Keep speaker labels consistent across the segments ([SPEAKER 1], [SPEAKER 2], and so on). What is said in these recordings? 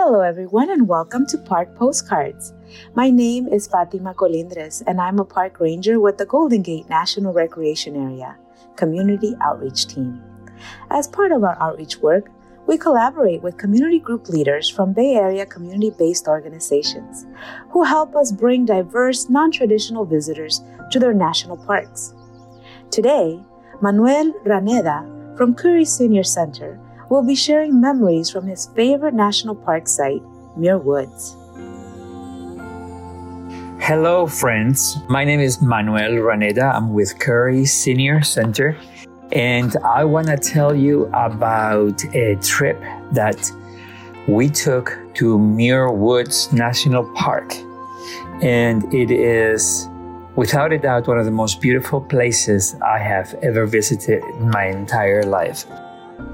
[SPEAKER 1] Hello, everyone, and welcome to Park Postcards. My name is Fatima Colindres, and I'm a park ranger with the Golden Gate National Recreation Area Community Outreach Team. As part of our outreach work, we collaborate with community group leaders from Bay Area community based organizations who help us bring diverse, non traditional visitors to their national parks. Today, Manuel Raneda from Curry Senior Center will be sharing memories from his favorite national park site, Muir Woods.
[SPEAKER 2] Hello, friends. My name is Manuel Raneda. I'm with Curry Senior Center, and I want to tell you about a trip that we took to Muir Woods National Park. And it is, without a doubt, one of the most beautiful places I have ever visited in my entire life.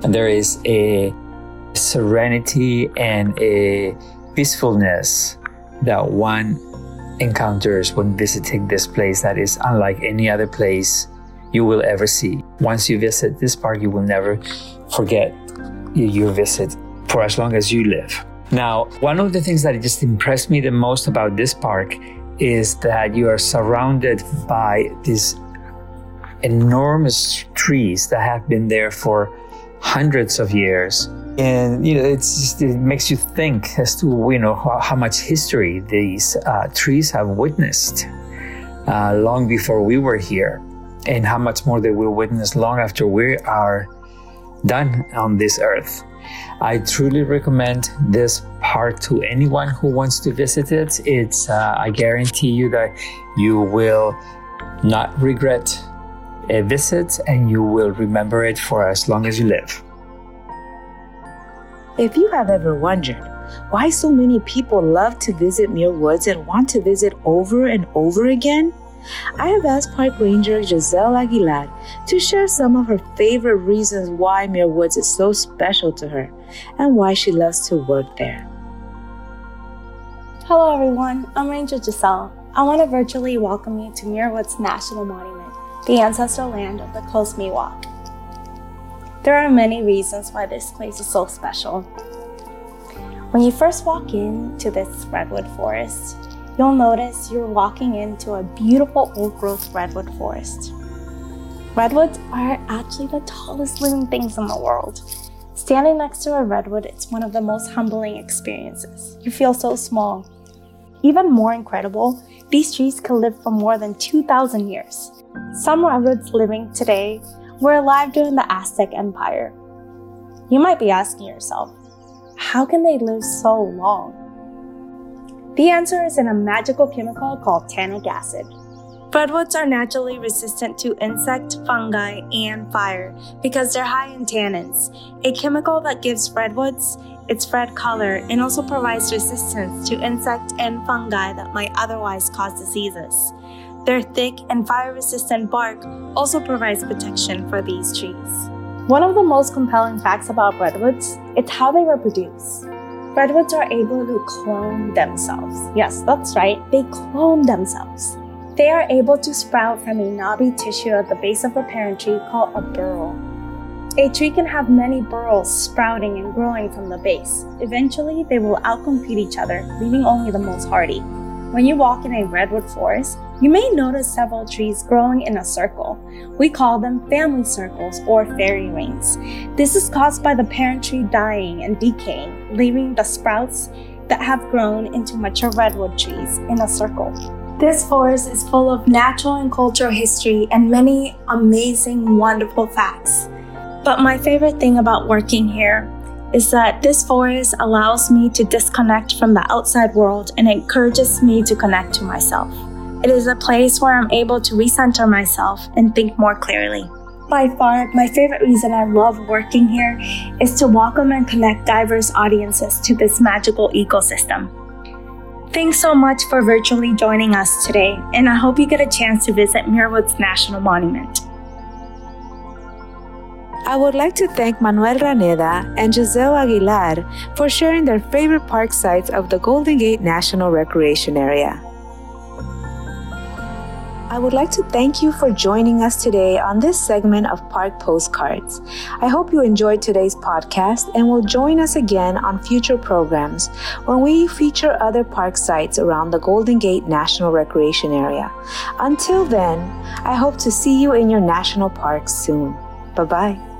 [SPEAKER 2] And there is a serenity and a peacefulness that one encounters when visiting this place that is unlike any other place you will ever see. Once you visit this park, you will never forget your visit for as long as you live. Now, one of the things that just impressed me the most about this park is that you are surrounded by these enormous trees that have been there for hundreds of years. And you know, it's just, it makes you think as to you know how, how much history these uh, trees have witnessed uh, long before we were here, and how much more they will witness long after we are done on this earth. I truly recommend this park to anyone who wants to visit it. It's uh, I guarantee you that you will not regret a visit and you will remember it for as long as you live.
[SPEAKER 1] If you have ever wondered why so many people love to visit Muir Woods and want to visit over and over again, I have asked Park Ranger Giselle Aguilar to share some of her favorite reasons why Muir Woods is so special to her and why she loves to work there.
[SPEAKER 3] Hello, everyone. I'm Ranger Giselle. I want to virtually welcome you to Muir Woods National Monument, the ancestral land of the Coast Miwok. There are many reasons why this place is so special. When you first walk into this redwood forest, you'll notice you're walking into a beautiful old growth redwood forest. Redwoods are actually the tallest living things in the world. Standing next to a redwood, it's one of the most humbling experiences. You feel so small. Even more incredible, these trees can live for more than 2,000 years. Some redwoods living today were alive during the Aztec Empire. You might be asking yourself, how can they live so long? The answer is in a magical chemical called tannic acid. Redwoods are naturally resistant to insect, fungi, and fire because they're high in tannins, a chemical that gives redwoods its red color and also provides resistance to insect and fungi that might otherwise cause diseases. Their thick and fire resistant bark also provides protection for these trees. One of the most compelling facts about redwoods is how they reproduce. Redwoods are able to clone themselves. Yes, that's right, they clone themselves. They are able to sprout from a knobby tissue at the base of the parent tree called a burl. A tree can have many burls sprouting and growing from the base. Eventually, they will outcompete each other, leaving only the most hardy. When you walk in a redwood forest, you may notice several trees growing in a circle. We call them family circles or fairy rings. This is caused by the parent tree dying and decaying, leaving the sprouts that have grown into mature redwood trees in a circle. This forest is full of natural and cultural history and many amazing, wonderful facts. But my favorite thing about working here is that this forest allows me to disconnect from the outside world and encourages me to connect to myself. It is a place where I'm able to recenter myself and think more clearly. By far, my favorite reason I love working here is to welcome and connect diverse audiences to this magical ecosystem. Thanks so much for virtually joining us today, and I hope you get a chance to visit Muir Woods National Monument.
[SPEAKER 1] I would like to thank Manuel Raneda and Giselle Aguilar for sharing their favorite park sites of the Golden Gate National Recreation Area. I would like to thank you for joining us today on this segment of Park Postcards. I hope you enjoyed today's podcast and will join us again on future programs when we feature other park sites around the Golden Gate National Recreation Area. Until then, I hope to see you in your national parks soon. Bye bye.